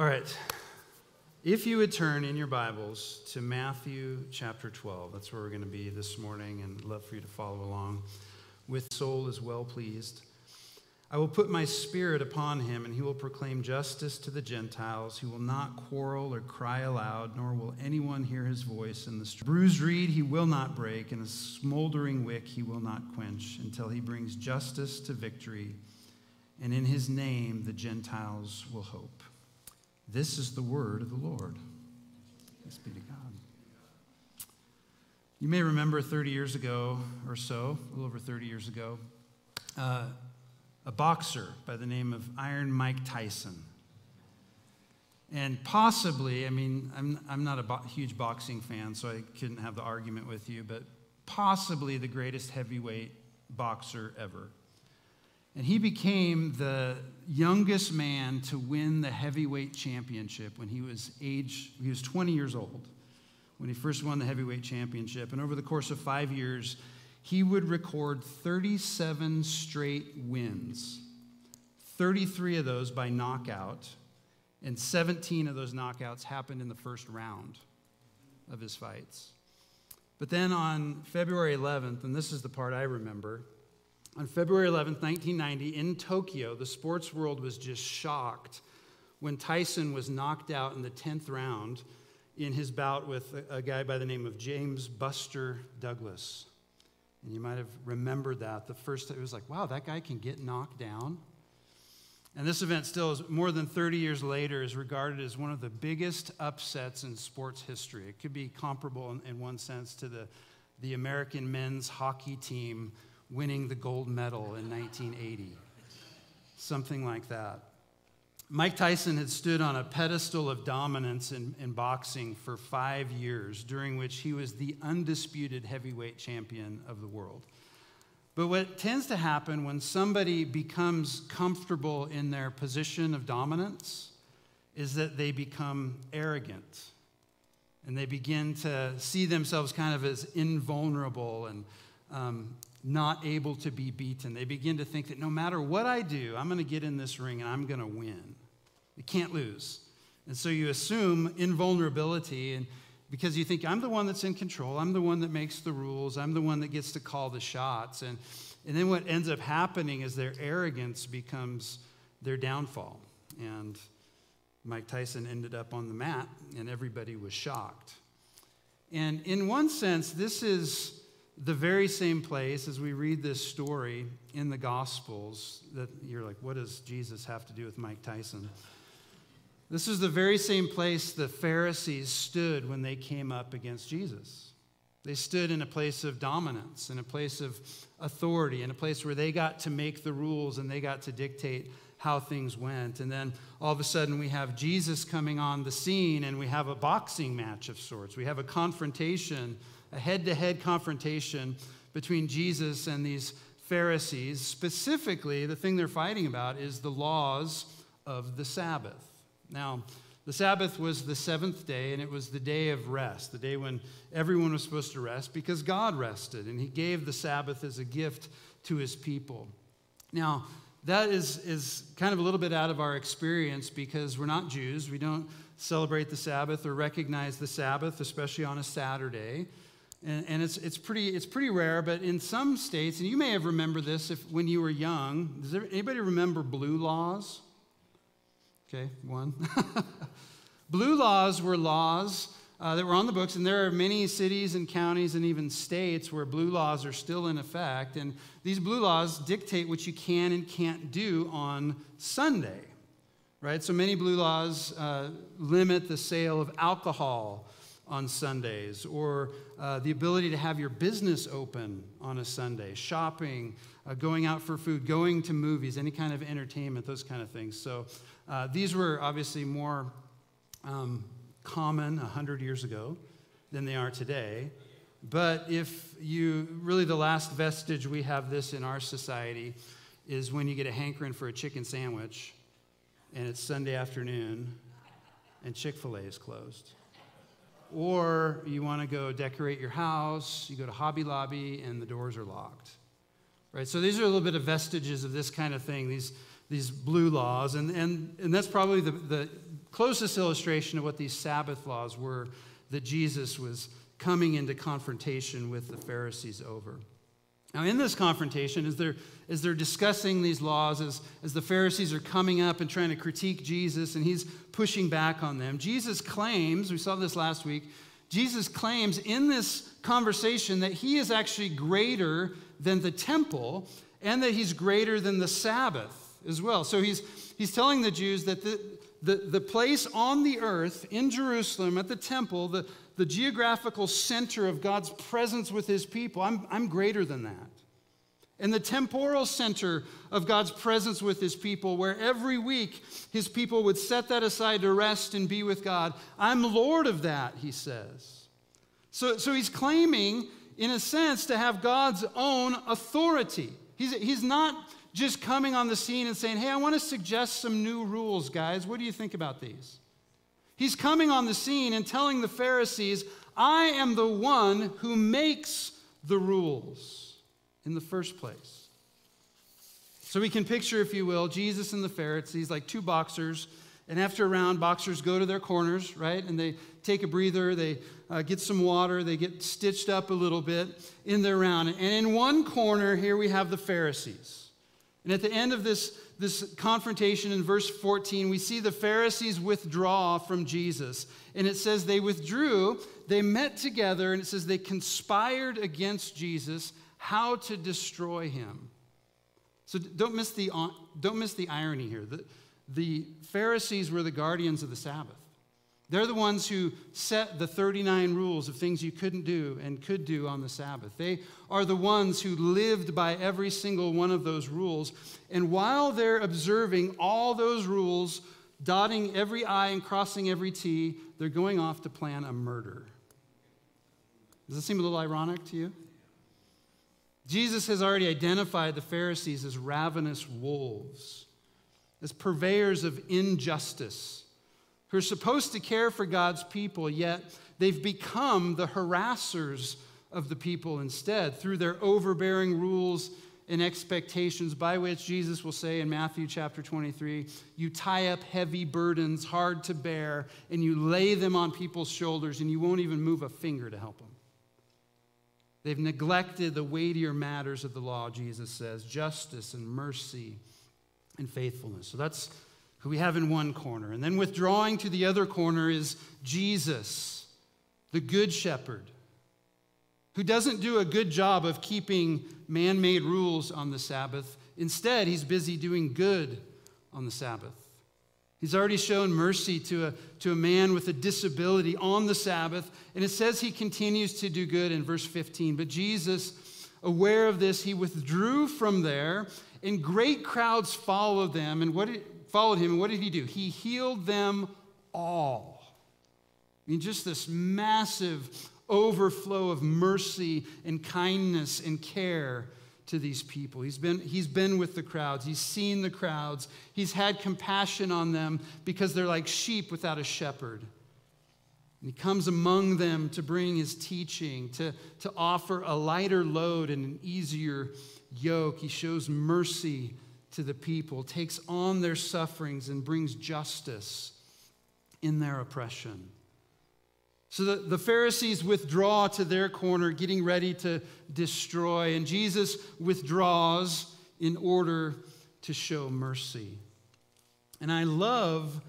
All right. If you would turn in your Bibles to Matthew chapter 12, that's where we're going to be this morning, and love for you to follow along. With soul is well pleased. I will put my spirit upon him, and he will proclaim justice to the Gentiles. He will not quarrel or cry aloud, nor will anyone hear his voice in the street. Bruised reed he will not break, and a smoldering wick he will not quench, until he brings justice to victory. And in his name the Gentiles will hope. This is the word of the Lord. Thanks be to God. You may remember 30 years ago or so, a little over 30 years ago, uh, a boxer by the name of Iron Mike Tyson. And possibly, I mean, I'm, I'm not a bo- huge boxing fan, so I couldn't have the argument with you, but possibly the greatest heavyweight boxer ever. And he became the youngest man to win the heavyweight championship when he was age he was 20 years old when he first won the heavyweight championship and over the course of 5 years he would record 37 straight wins. 33 of those by knockout, and 17 of those knockouts happened in the first round of his fights. But then on February 11th, and this is the part I remember, on February 11th, 1990, in Tokyo, the sports world was just shocked when Tyson was knocked out in the 10th round in his bout with a, guy by the name of James Buster Douglas. And you might have remembered that. The first, it was like, wow, that guy can get knocked down. And this event still is more than 30 years later is regarded as one of the biggest upsets in sports history. It could be comparable in, in one sense to the, the American men's hockey team winning the gold medal in 1980. Something like that. Mike Tyson had stood on a pedestal of dominance in, in, boxing for five years, during which he was the undisputed heavyweight champion of the world. But what tends to happen when somebody becomes comfortable in their position of dominance is that they become arrogant and they begin to see themselves kind of as invulnerable and um, not able to be beaten. They begin to think that no matter what I do, I'm going to get in this ring and I'm going to win. You can't lose. And so you assume invulnerability and because you think I'm the one that's in control, I'm the one that makes the rules, I'm the one that gets to call the shots. And, and then what ends up happening is their arrogance becomes their downfall. And Mike Tyson ended up on the mat, and everybody was shocked. And in one sense, this is the very same place as we read this story in the Gospels that you're like, what does Jesus have to do with Mike Tyson? This is the very same place the Pharisees stood when they came up against Jesus. They stood in a place of dominance, in a place of authority, in a place where they got to make the rules and they got to dictate how things went. And then all of a sudden we have Jesus coming on the scene and we have a boxing match of sorts. We have a confrontation, a head to head confrontation between Jesus and these Pharisees. Specifically, the thing they're fighting about is the laws of the Sabbath. Now, the Sabbath was the seventh day, and it was the day of rest, the day when everyone was supposed to rest because God rested, and He gave the Sabbath as a gift to His people. Now, that is, is kind of a little bit out of our experience because we're not Jews. We don't celebrate the Sabbath or recognize the Sabbath, especially on a Saturday. And, and it's, it's, pretty, it's pretty rare, but in some states, and you may have remembered this if, when you were young, does anybody remember blue laws? Okay, one. Blue laws were laws uh, that were on the books, and there are many cities and counties and even states where blue laws are still in effect. And these blue laws dictate what you can and can't do on Sunday, right? So many blue laws uh, limit the sale of alcohol on Sundays or uh, the ability to have your business open on a Sunday, shopping, uh, going out for food, going to movies, any kind of entertainment, those kind of things. So uh, these were obviously more um, common 100 years ago than they are today. But if you really, the last vestige we have this in our society is when you get a hankering for a chicken sandwich and it's Sunday afternoon and Chick fil A is closed. Or you want to go decorate your house, you go to Hobby Lobby and the doors are locked. Right? So these are a little bit of vestiges of this kind of thing. These these blue laws. And, and, and that's probably the, the closest illustration of what these Sabbath laws were that Jesus was coming into confrontation with the Pharisees over. Now, in this confrontation, as they're, as they're discussing these laws, as, as the Pharisees are coming up and trying to critique Jesus and he's pushing back on them, Jesus claims, we saw this last week, Jesus claims in this conversation that he is actually greater than the temple and that he's greater than the Sabbath as well. So he's, he's telling the Jews that the, the, the place on the earth in Jerusalem at the temple, the, the geographical center of God's presence with his people, I'm, I'm greater than that. And the temporal center of God's presence with his people, where every week his people would set that aside to rest and be with God, I'm Lord of that, he says. So, so he's claiming, in a sense, to have God's own authority. He's, he's not just coming on the scene and saying, Hey, I want to suggest some new rules, guys. What do you think about these? He's coming on the scene and telling the Pharisees, I am the one who makes the rules in the first place. So we can picture, if you will, Jesus and the Pharisees like two boxers. And after a round, boxers go to their corners, right? And they take a breather, they uh, get some water, they get stitched up a little bit in their round. And in one corner, here we have the Pharisees. And at the end of this, this confrontation in verse 14, we see the Pharisees withdraw from Jesus. And it says they withdrew, they met together, and it says they conspired against Jesus how to destroy him. So don't miss the, don't miss the irony here. The, the Pharisees were the guardians of the Sabbath. They're the ones who set the 39 rules of things you couldn't do and could do on the Sabbath. They are the ones who lived by every single one of those rules. And while they're observing all those rules, dotting every I and crossing every T, they're going off to plan a murder. Does that seem a little ironic to you? Jesus has already identified the Pharisees as ravenous wolves, as purveyors of injustice who are supposed to care for God's people, yet they've become the harassers of the people instead through their overbearing rules and expectations, by which Jesus will say in Matthew chapter 23 you tie up heavy burdens, hard to bear, and you lay them on people's shoulders, and you won't even move a finger to help them. They've neglected the weightier matters of the law, Jesus says justice and mercy and faithfulness. So that's who we have in one corner. And then withdrawing to the other corner is Jesus, the Good Shepherd, who doesn't do a good job of keeping man made rules on the Sabbath. Instead, he's busy doing good on the Sabbath. He's already shown mercy to a, to a man with a disability on the Sabbath, and it says he continues to do good in verse 15. But Jesus, aware of this, he withdrew from there, and great crowds followed them. And what did, followed him, and what did he do? He healed them all. I mean, just this massive overflow of mercy and kindness and care to these people. He's been, he's been with the crowds, he's seen the crowds, he's had compassion on them because they're like sheep without a shepherd. And he comes among them to bring his teaching, to, to offer a lighter load and an easier yoke. He shows mercy to the people, takes on their sufferings, and brings justice in their oppression. So the, the Pharisees withdraw to their corner, getting ready to destroy, and Jesus withdraws in order to show mercy. And I love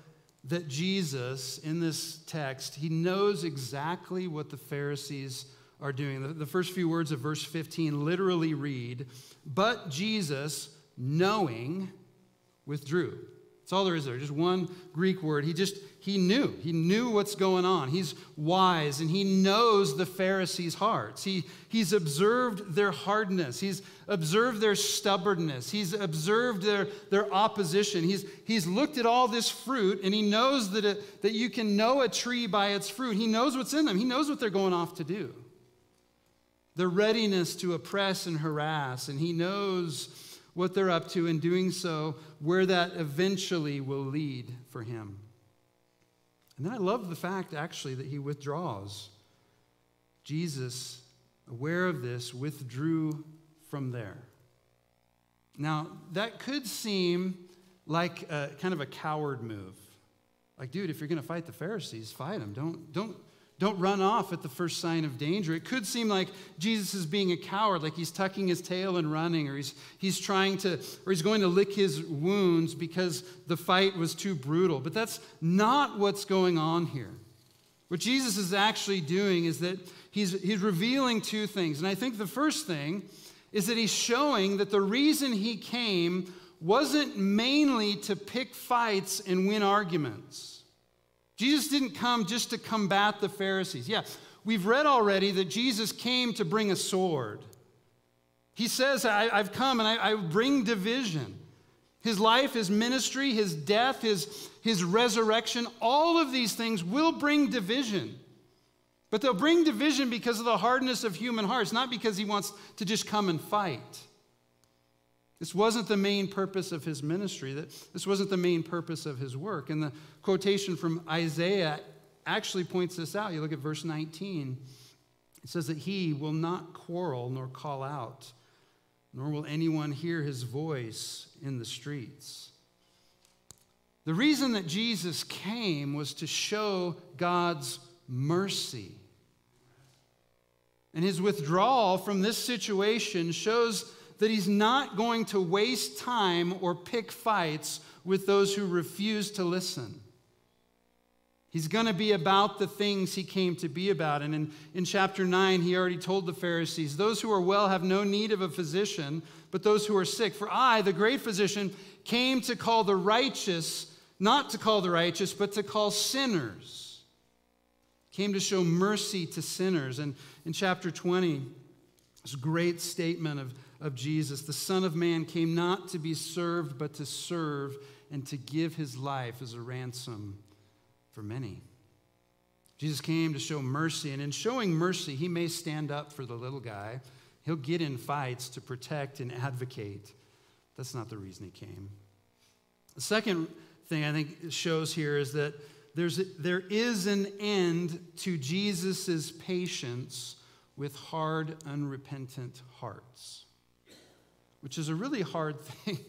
that Jesus, in this text, he knows exactly what the Pharisees are doing. The, the first few words of verse 15 literally read, But Jesus, knowing, withdrew. That's all there is there. Just one Greek word. He just, he knew. He knew what's going on. He's wise and he knows the Pharisees' hearts. He, he's observed their hardness. He's observed their stubbornness. He's observed their, their opposition. He's, he's looked at all this fruit and he knows that, it, that you can know a tree by its fruit. He knows what's in them, he knows what they're going off to do. Their readiness to oppress and harass, and he knows what they're up to, and doing so, where that eventually will lead for him. And then I love the fact, actually, that he withdraws. Jesus, aware of this, withdrew from there. Now, that could seem like a, kind of a coward move. Like, dude, if you're going to fight the Pharisees, fight them. Don't, don't, don't run off at the first sign of danger. It could seem like Jesus is being a coward, like he's tucking his tail and running, or he's, he's trying to, or he's going to lick his wounds because the fight was too brutal. But that's not what's going on here. What Jesus is actually doing is that he's, he's revealing two things. And I think the first thing is that he's showing that the reason he came wasn't mainly to pick fights and win arguments. Jesus didn't come just to combat the Pharisees. Yeah, we've read already that Jesus came to bring a sword. He says, I, have come and I, I bring division. His life, his ministry, his death, his, his resurrection, all of these things will bring division. But they'll bring division because of the hardness of human hearts, not because he wants to just come and fight. This wasn't the main purpose of his ministry. This wasn't the main purpose of his work. And the quotation from Isaiah actually points this out. You look at verse 19. It says that he will not quarrel nor call out, nor will anyone hear his voice in the streets. The reason that Jesus came was to show God's mercy. And his withdrawal from this situation shows that he's not going to waste time or pick fights with those who refuse to listen. He's going to be about the things he came to be about. And in, in chapter 9, he already told the Pharisees, Those who are well have no need of a physician, but those who are sick. For I, the great physician, came to call the righteous, not to call the righteous, but to call sinners. Came to show mercy to sinners. And in chapter 20, this great statement of of Jesus. The Son of Man came not to be served, but to serve and to give his life as a ransom for many. Jesus came to show mercy, and in showing mercy, he may stand up for the little guy. He'll get in fights to protect and advocate. That's not the reason he came. The second thing I think it shows here is that there's, there is an end to Jesus' patience with hard, unrepentant hearts which is a really hard thing.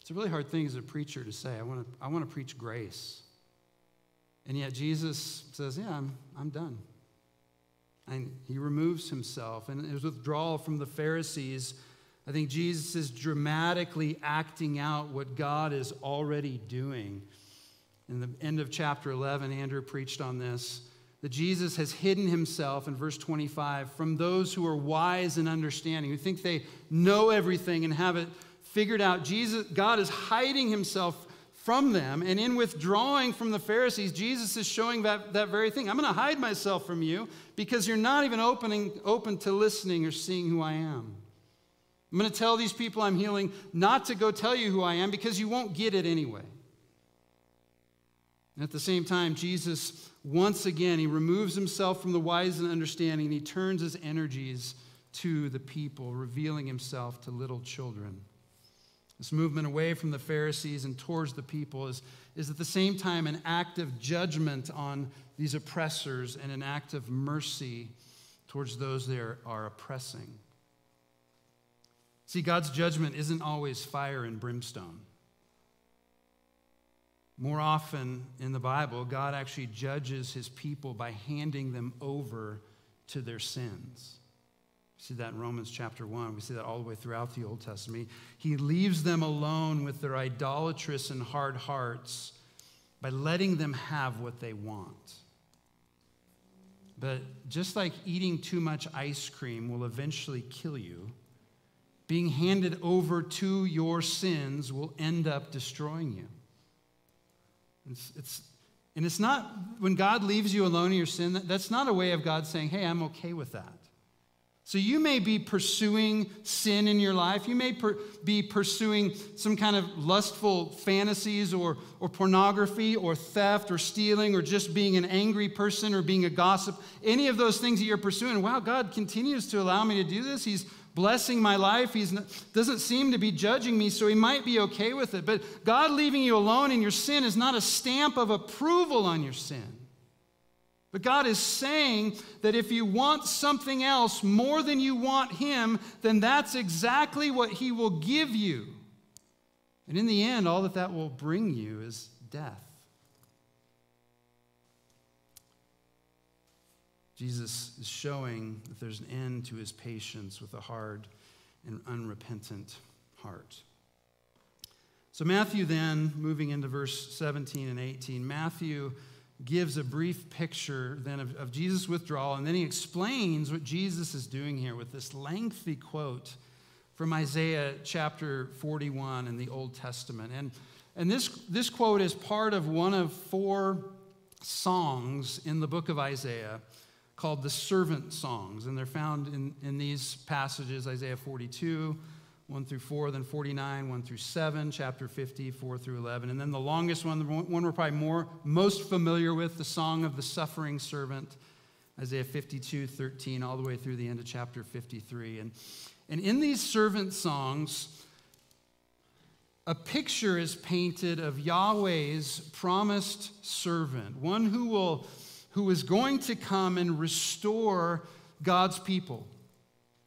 It's a really hard thing as a preacher to say. I want to, I want to preach grace. And yet Jesus says, Yeah, I'm, I'm done. And he removes himself. And his withdrawal from the Pharisees, I think Jesus is dramatically acting out what God is already doing. In the end of chapter 11, Andrew preached on this that Jesus has hidden himself in verse 25 from those who are wise and understanding, who think they know everything and have it figured out. Jesus, God is hiding himself from them. And in withdrawing from the Pharisees, Jesus is showing that, that very thing. I'm going to hide myself from you because you're not even opening, open to listening or seeing who I am. I'm going to tell these people I'm healing not to go tell you who I am because you won't get it anyway. And at the same time, Jesus once again, he removes himself from the wise and understanding, and he turns his energies to the people, revealing himself to little children. This movement away from the Pharisees and towards the people is, is at the same time an act of judgment on these oppressors and an act of mercy towards those they are, are oppressing. See, God's judgment isn't always fire and brimstone. More often in the Bible, God actually judges his people by handing them over to their sins. We see that in Romans chapter 1. We see that all the way throughout the Old Testament. He leaves them alone with their idolatrous and hard hearts by letting them have what they want. But just like eating too much ice cream will eventually kill you, being handed over to your sins will end up destroying you. It's, it's, and it's not, when God leaves you alone in your sin, that, that's not a way of God saying, hey, I'm okay with that. So you may be pursuing sin in your life. You may per, be pursuing some kind of lustful fantasies or, or pornography or theft or stealing or just being an angry person or being a gossip. Any of those things that you're pursuing. Wow, God continues to allow me to do this. He's blessing my life. He doesn't seem to be judging me, so he might be okay with it. But God leaving you alone in your sin is not a stamp of approval on your sin. But God is saying that if you want something else more than you want Him, then that's exactly what He will give you. And in the end, all that that will bring you is death. Jesus is showing that there's an end to his patience with a hard and unrepentant heart. So, Matthew then, moving into verse 17 and 18, Matthew gives a brief picture then of, of Jesus' withdrawal, and then he explains what Jesus is doing here with this lengthy quote from Isaiah chapter 41 in the Old Testament. And, and this, this quote is part of one of four songs in the book of Isaiah called the servant songs. And they're found in, in these passages Isaiah 42, 1 through 4, then 49, 1 through 7, chapter 50, 4 through 11. And then the longest one, the one we're probably more, most familiar with, the song of the suffering servant, Isaiah 52, 13, all the way through the end of chapter 53. And, and in these servant songs, a picture is painted of Yahweh's promised servant, one who will who is going to come and restore God's people.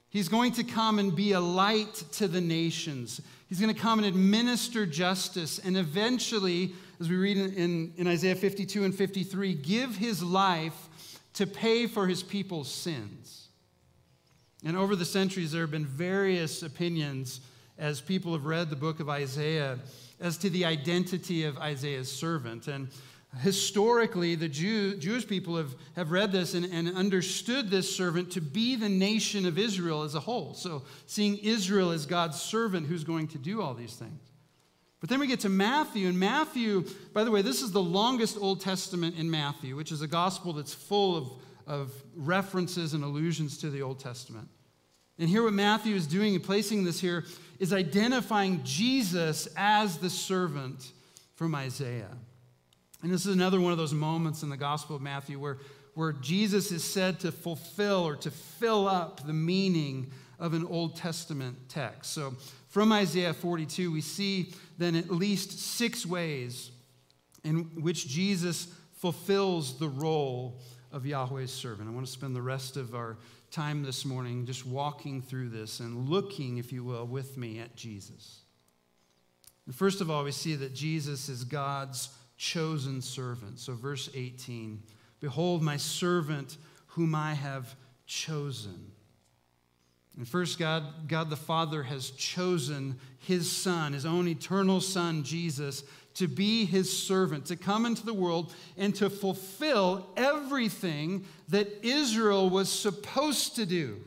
He's going to come and be a light to the nations. He's going to come and administer justice and eventually, as we read in, in, Isaiah 52 and 53, give his life to pay for his people's sins. And over the centuries, there have been various opinions as people have read the book of Isaiah as to the identity of Isaiah's servant. And historically, the Jew, Jewish people have, have read this and, and understood this servant to be the nation of Israel as a whole. So, seeing Israel as God's servant who's going to do all these things. But then we get to Matthew, and Matthew, by the way, this is the longest Old Testament in Matthew, which is a gospel that's full of, of references and allusions to the Old Testament. And here, what Matthew is doing and placing this here is identifying Jesus as the servant from Isaiah. And this is another one of those moments in the Gospel of Matthew where, where Jesus is said to fulfill or to fill up the meaning of an Old Testament text. So from Isaiah 42, we see then at least six ways in which Jesus fulfills the role of Yahweh's servant. I want to spend the rest of our time this morning just walking through this and looking, if you will, with me at Jesus. And first of all, we see that Jesus is God's chosen servant. So, verse 18 Behold, my servant whom I have chosen. And first, God, God the Father has chosen his Son, his own eternal Son, Jesus, to be his servant, to come into the world and to fulfill everything that Israel was supposed to do.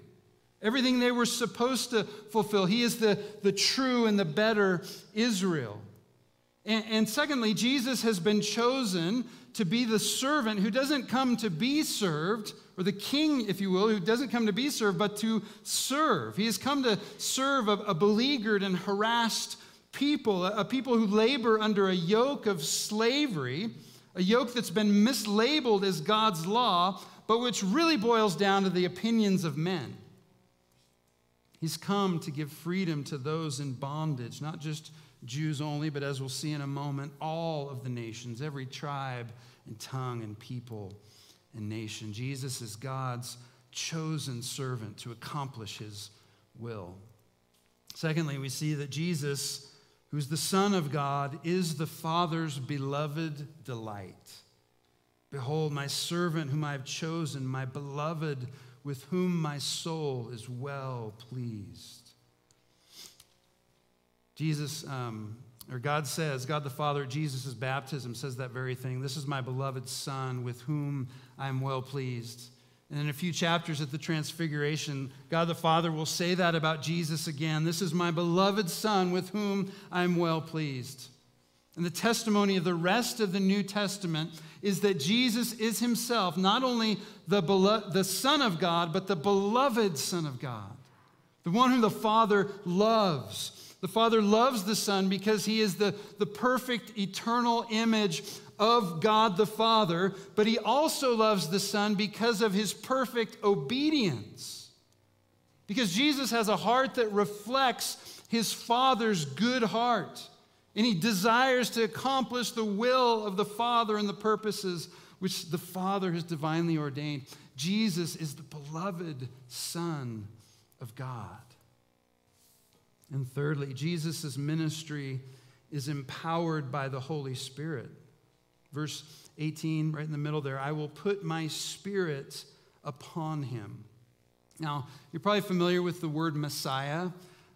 Everything they were supposed to fulfill. He is the, the true and the better Israel. And, and secondly, Jesus has been chosen to be the servant who doesn't come to be served, or the king, if you will, who doesn't come to be served, but to serve. He has come to serve a, a beleaguered and harassed people, a people who labor under a yoke of slavery, a yoke that's been mislabeled as God's law, but which really boils down to the opinions of men. He's come to give freedom to those in bondage, not just Jews only, but as we'll see in a moment, all of the nations, every tribe and tongue and people and nation. Jesus is God's chosen servant to accomplish his will. Secondly, we see that Jesus who's the Son of God, is the Father's beloved delight. Behold, my servant whom I have chosen, my beloved, with whom my soul is well pleased. Jesus, um, or God says, God the Father at Jesus' baptism says that very thing. This is my beloved Son with whom I am well pleased. And in a few chapters at the Transfiguration, God the Father will say that about Jesus again. This is my beloved Son with whom I am well pleased. And the testimony of the rest of the New Testament is that Jesus is himself not only the, belo- the Son of God, but the beloved Son of God, the one whom the Father loves. The Father loves the Son because he is the, the perfect eternal image of God the Father, but he also loves the Son because of his perfect obedience. Because Jesus has a heart that reflects his Father's good heart, and he desires to accomplish the will of the Father and the purposes which the Father has divinely ordained. Jesus is the beloved Son of God. And thirdly, Jesus' ministry is empowered by the Holy Spirit. Verse 18, right in the middle there I will put my spirit upon him. Now, you're probably familiar with the word Messiah,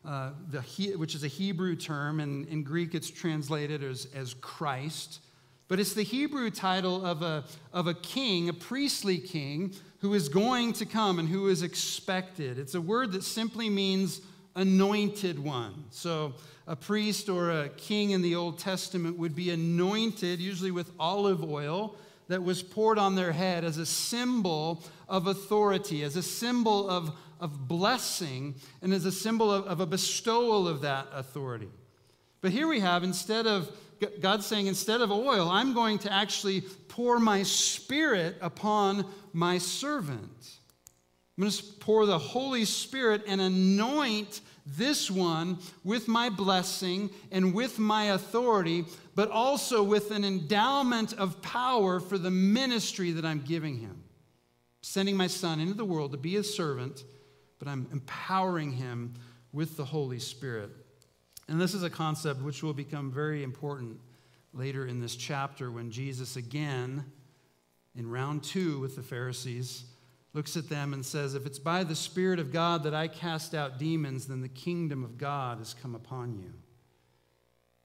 uh, the he, which is a Hebrew term, and in Greek it's translated as, as Christ. But it's the Hebrew title of a, of a king, a priestly king, who is going to come and who is expected. It's a word that simply means anointed one. So, a priest or a king in the Old Testament would be anointed, usually with olive oil that was poured on their head as a symbol of authority, as a symbol of, of blessing, and as a symbol of, of a bestowal of that authority. But here we have, instead of God saying, instead of oil, I'm going to actually pour my spirit upon my servant. I'm going to pour the Holy Spirit and anoint this one with my blessing and with my authority, but also with an endowment of power for the ministry that I'm giving him. Sending my son into the world to be a servant, but I'm empowering him with the Holy Spirit. And this is a concept which will become very important later in this chapter when Jesus again, in round two with the Pharisees, looks at them and says, If it's by the Spirit of God that I cast out demons, then the kingdom of God has come upon you.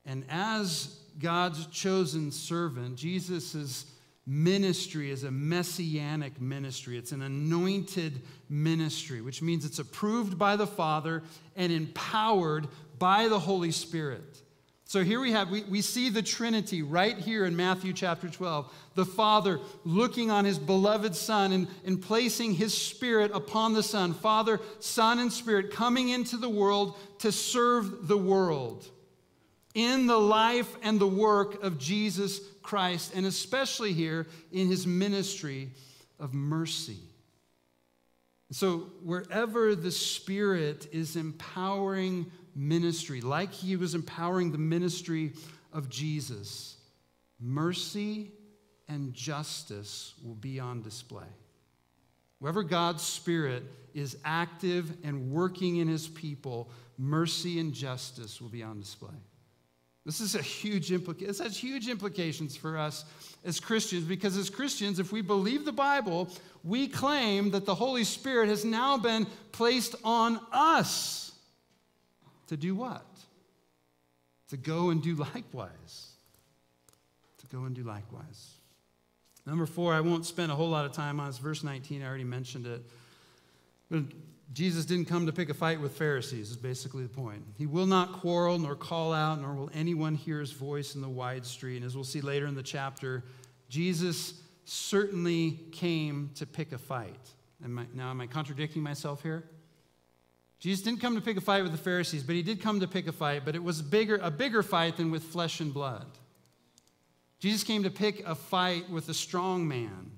And as God's chosen servant, Jesus' ministry is a messianic ministry. It's an anointed ministry, which means it's approved by the Father and empowered by the Holy Spirit. So here we have, we, we see the Trinity right here in Matthew chapter 12. The Father looking on his beloved Son and, and placing his Spirit upon the Son. Father, Son, and Spirit coming into the world to serve the world in the life and the work of Jesus Christ, and especially here in his ministry of mercy. So, wherever the Spirit is empowering ministry, like he was empowering the ministry of Jesus, mercy and justice will be on display. Wherever God's Spirit is active and working in his people, mercy and justice will be on display. This is a huge implication. This has huge implications for us as Christians because as Christians, if we believe the Bible, we claim that the Holy Spirit has now been placed on us to do what? To go and do likewise. To go and do likewise. Number four, I won't spend a whole lot of time on this. Verse 19, I already mentioned it. But Jesus didn't come to pick a fight with Pharisees, is basically the point. He will not quarrel nor call out, nor will anyone hear his voice in the wide street. And as we'll see later in the chapter, Jesus certainly came to pick a fight. I, now, am I contradicting myself here? Jesus didn't come to pick a fight with the Pharisees, but he did come to pick a fight, but it was bigger, a bigger fight than with flesh and blood. Jesus came to pick a fight with a strong man.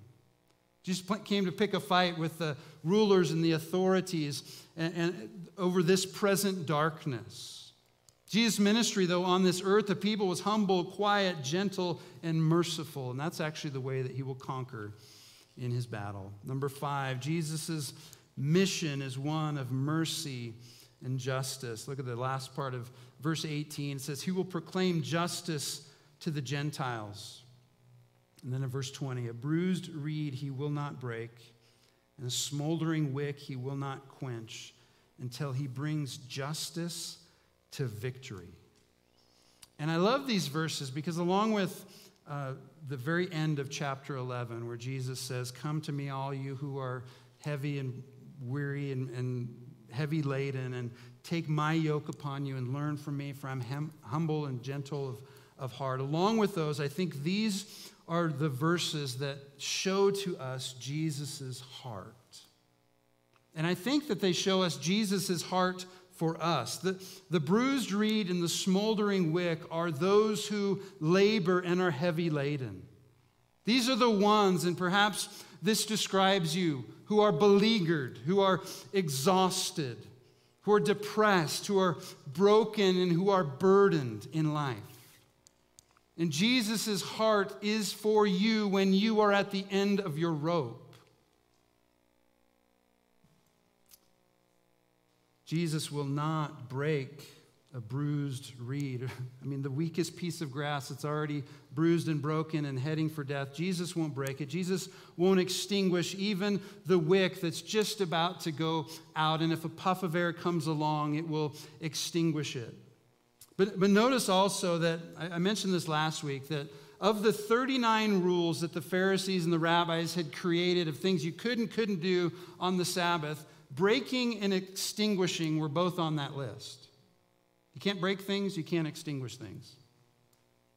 Jesus came to pick a fight with the rulers and the authorities and, and over this present darkness. Jesus' ministry, though, on this earth the people was humble, quiet, gentle, and merciful. And that's actually the way that he will conquer in his battle. Number five, Jesus' mission is one of mercy and justice. Look at the last part of verse 18. It says, He will proclaim justice to the Gentiles. And then in verse 20, a bruised reed he will not break, and a smoldering wick he will not quench until he brings justice to victory. And I love these verses because, along with uh, the very end of chapter 11, where Jesus says, Come to me, all you who are heavy and weary and, and heavy laden, and take my yoke upon you and learn from me, for I'm hum, humble and gentle of, of heart. Along with those, I think these are the verses that show to us Jesus' heart. And I think that they show us Jesus' heart for us. The, the bruised reed and the smoldering wick are those who labor and are heavy laden. These are the ones, and perhaps this describes you who are beleaguered, who are exhausted, who are depressed, who are broken, and who are burdened in life. And Jesus' heart is for you when you are at the end of your rope. Jesus will not break a bruised reed. I mean, the weakest piece of grass that's already bruised and broken and heading for death. Jesus won't break it. Jesus won't extinguish even the wick that's just about to go out. And if a puff of air comes along, it will extinguish it. But, but notice also that I mentioned this last week that of the 39 rules that the Pharisees and the rabbis had created of things you could and couldn't do on the Sabbath, breaking and extinguishing were both on that list. You can't break things, you can't extinguish things.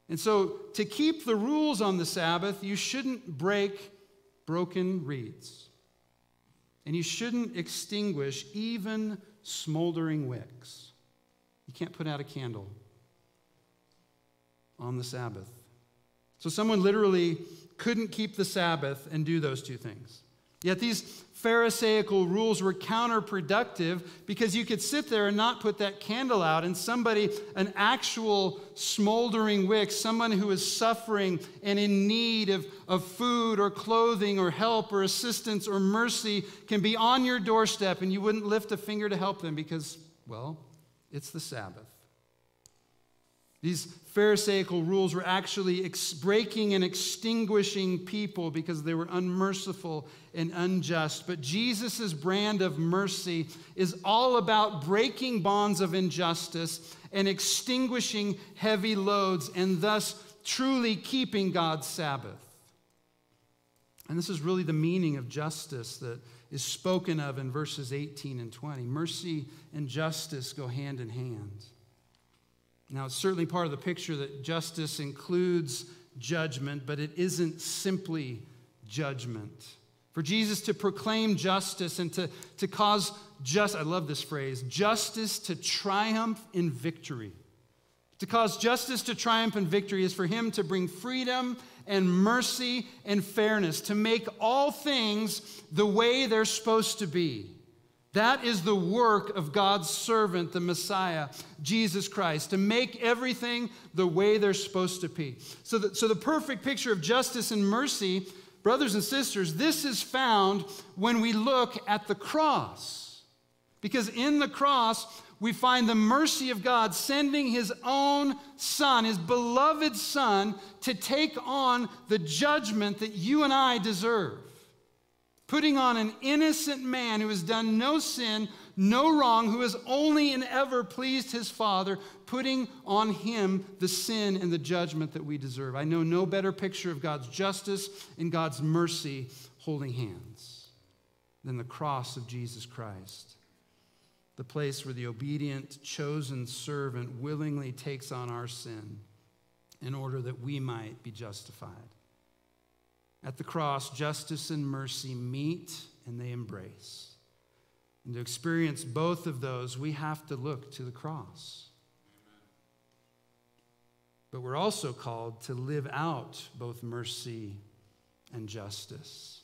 And so, to keep the rules on the Sabbath, you shouldn't break broken reeds. And you shouldn't extinguish even smoldering wicks. You can't put out a candle on the Sabbath. So, someone literally couldn't keep the Sabbath and do those two things. Yet these Pharisaical rules were counterproductive because you could sit there and not put that candle out, and somebody, an actual smoldering wick, someone who is suffering and in need of, of food or clothing or help or assistance or mercy, can be on your doorstep and you wouldn't lift a finger to help them because, well, it's the Sabbath. These Pharisaical rules were actually ex- breaking and extinguishing people because they were unmerciful and unjust. But Jesus' brand of mercy is all about breaking bonds of injustice and extinguishing heavy loads and thus truly keeping God's Sabbath. And this is really the meaning of justice that is spoken of in verses 18 and 20. Mercy and justice go hand in hand. Now, it's certainly part of the picture that justice includes judgment, but it isn't simply judgment. For Jesus to proclaim justice and to, to cause just, I love this phrase, justice to triumph in victory. To cause justice to triumph in victory is for him to bring freedom and mercy and fairness, to make all things the way they're supposed to be. That is the work of God's servant, the Messiah, Jesus Christ, to make everything the way they're supposed to be. So, the, so the perfect picture of justice and mercy, brothers and sisters, this is found when we look at the cross. Because in the cross, we find the mercy of God sending his own son, his beloved son, to take on the judgment that you and I deserve putting on an innocent man who has done no sin, no wrong, who has only and ever pleased his Father, putting on him the sin and the judgment that we deserve. I know no better picture of God's justice and God's mercy holding hands than the cross of Jesus Christ. The place where the obedient, chosen servant willingly takes on our sin in order that we might be justified. At the cross, justice and mercy meet and they embrace. And to experience both of those, we have to look to the cross. But we're also called to live out both mercy and justice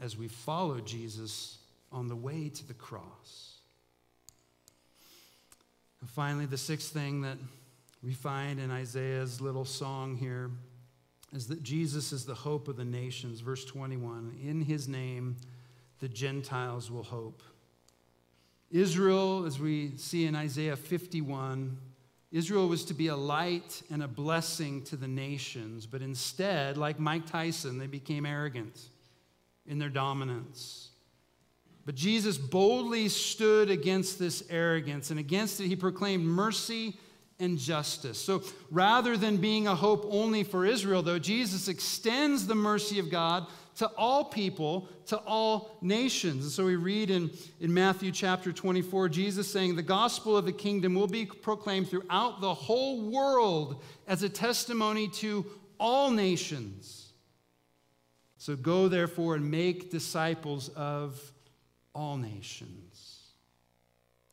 as we follow Jesus on the way to the cross. And finally, the sixth thing that we find in Isaiah's little song here is that Jesus is the hope of the nations. Verse 21 In his name, the Gentiles will hope. Israel, as we see in Isaiah 51, Israel was to be a light and a blessing to the nations, but instead, like Mike Tyson, they became arrogant in their dominance. But Jesus boldly stood against this arrogance, and against it, he proclaimed mercy and justice. So rather than being a hope only for Israel, though, Jesus extends the mercy of God to all people, to all nations. And so we read in, in Matthew chapter 24, Jesus saying, The gospel of the kingdom will be proclaimed throughout the whole world as a testimony to all nations. So go therefore and make disciples of all nations.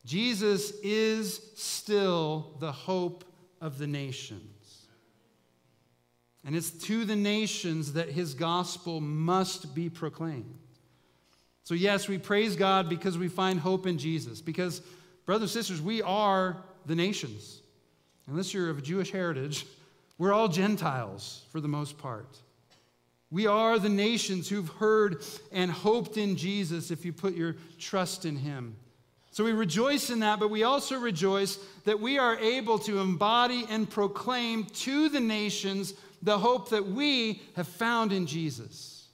Jesus is still the hope of the nations. And it's to the nations that his gospel must be proclaimed. So, yes, we praise God because we find hope in Jesus. Because, brothers and sisters, we are the nations. Unless you're of Jewish heritage, we're all Gentiles for the most part. We are the nations who've heard and hoped in Jesus if you put your trust in him. So we rejoice in that, but we also rejoice that we are able to embody and proclaim to the nations the hope that we have found in Jesus.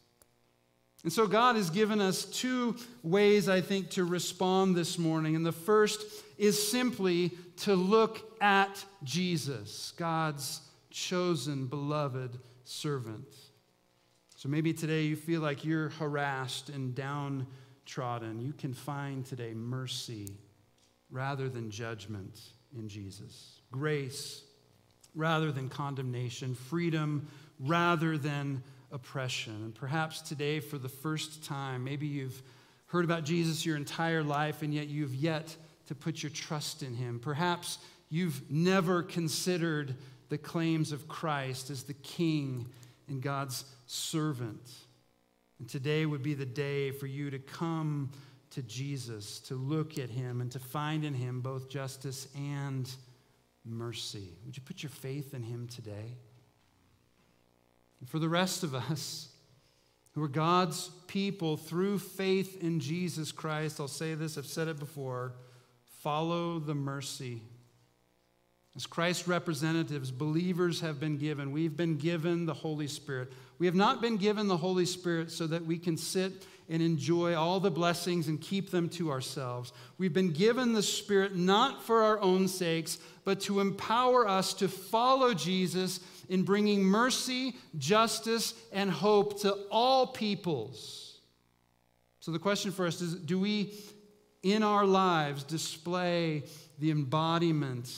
And so God has given us two ways, I think, to respond this morning. And the first is simply to look at Jesus, God's chosen, beloved servant. So maybe today you feel like you're harassed and down trodden, you can find today mercy rather than judgment in Jesus, grace rather than condemnation, freedom rather than oppression. And perhaps today, for the first time, maybe you've heard about Jesus your entire life and yet you've yet to put your trust in him. Perhaps you've never considered the claims of Christ as the king and God's servant. And today would be the day for you to come to Jesus, to look at him, and to find in him both justice and mercy. Would you put your faith in him today? And for the rest of us who are God's people through faith in Jesus Christ, I'll say this, I've said it before follow the mercy as Christ's representatives, believers have been given. We've been given the Holy Spirit. We have not been given the Holy Spirit so that we can sit and enjoy all the blessings and keep them to ourselves. We've been given the Spirit not for our own sakes, but to empower us to follow Jesus in bringing mercy, justice, and hope to all peoples. So the question for us is do we, in our lives, display the embodiment?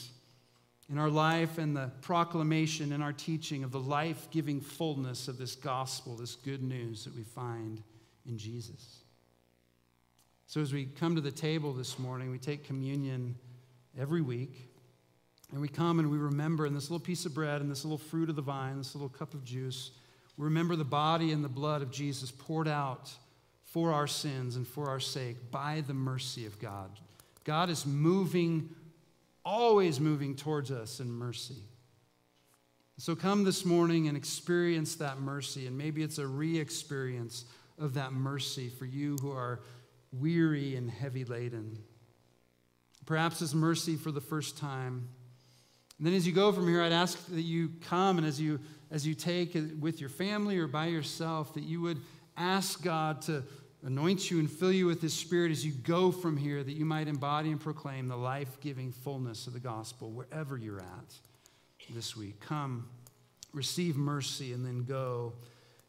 In our life and the proclamation and our teaching of the life giving fullness of this gospel, this good news that we find in Jesus. So, as we come to the table this morning, we take communion every week. And we come and we remember in this little piece of bread and this little fruit of the vine, this little cup of juice, we remember the body and the blood of Jesus poured out for our sins and for our sake by the mercy of God. God is moving always moving towards us in mercy. So come this morning and experience that mercy, and maybe it's a re experience of that mercy for you who are weary and heavy laden. Perhaps it's mercy for the first time. And then as you go from here, I'd ask that you come and as you as you take it with your family or by yourself, that you would ask God to anoint you and fill you with His Spirit as you go from here, that you might embody and proclaim the life giving fullness of the gospel wherever you're at this week. Come, receive mercy, and then go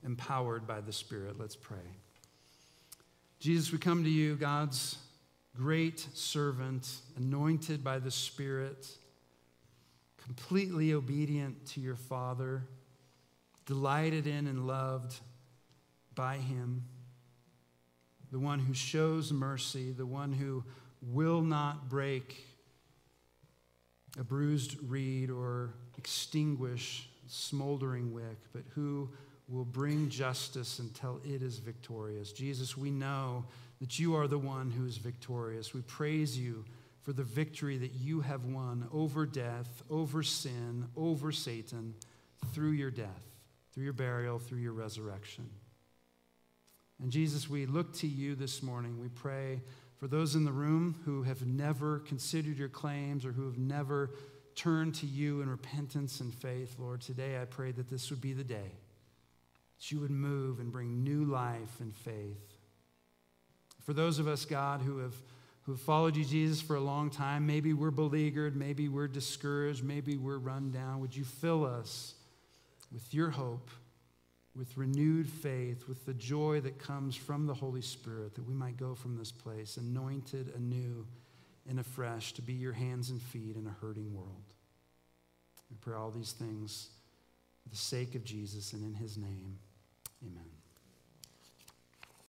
empowered by the Spirit. Let's pray. Jesus, we come to you, God's great servant, anointed by the Spirit, completely obedient to your Father, delighted in and loved by Him the one who shows mercy, the one who will not break a bruised reed or extinguish smoldering wick, but who will bring justice until it is victorious. Jesus, we know that you are the one who is victorious. We praise you for the victory that you have won over death, over sin, over Satan, through your death, through your burial, through your resurrection. And Jesus, we look to you this morning. We pray for those in the room who have never considered your claims or who have never turned to you in repentance and faith. Lord, today I pray that this would be the day that you would move and bring new life and faith. For those of us, God, who have who followed you, Jesus, for a long time, maybe we're beleaguered, maybe we're discouraged, maybe we're run down. Would you fill us with your hope? With renewed faith, with the joy that comes from the Holy Spirit, that we might go from this place anointed anew and afresh to be your hands and feet in a hurting world. We pray all these things for the sake of Jesus and in his name. Amen.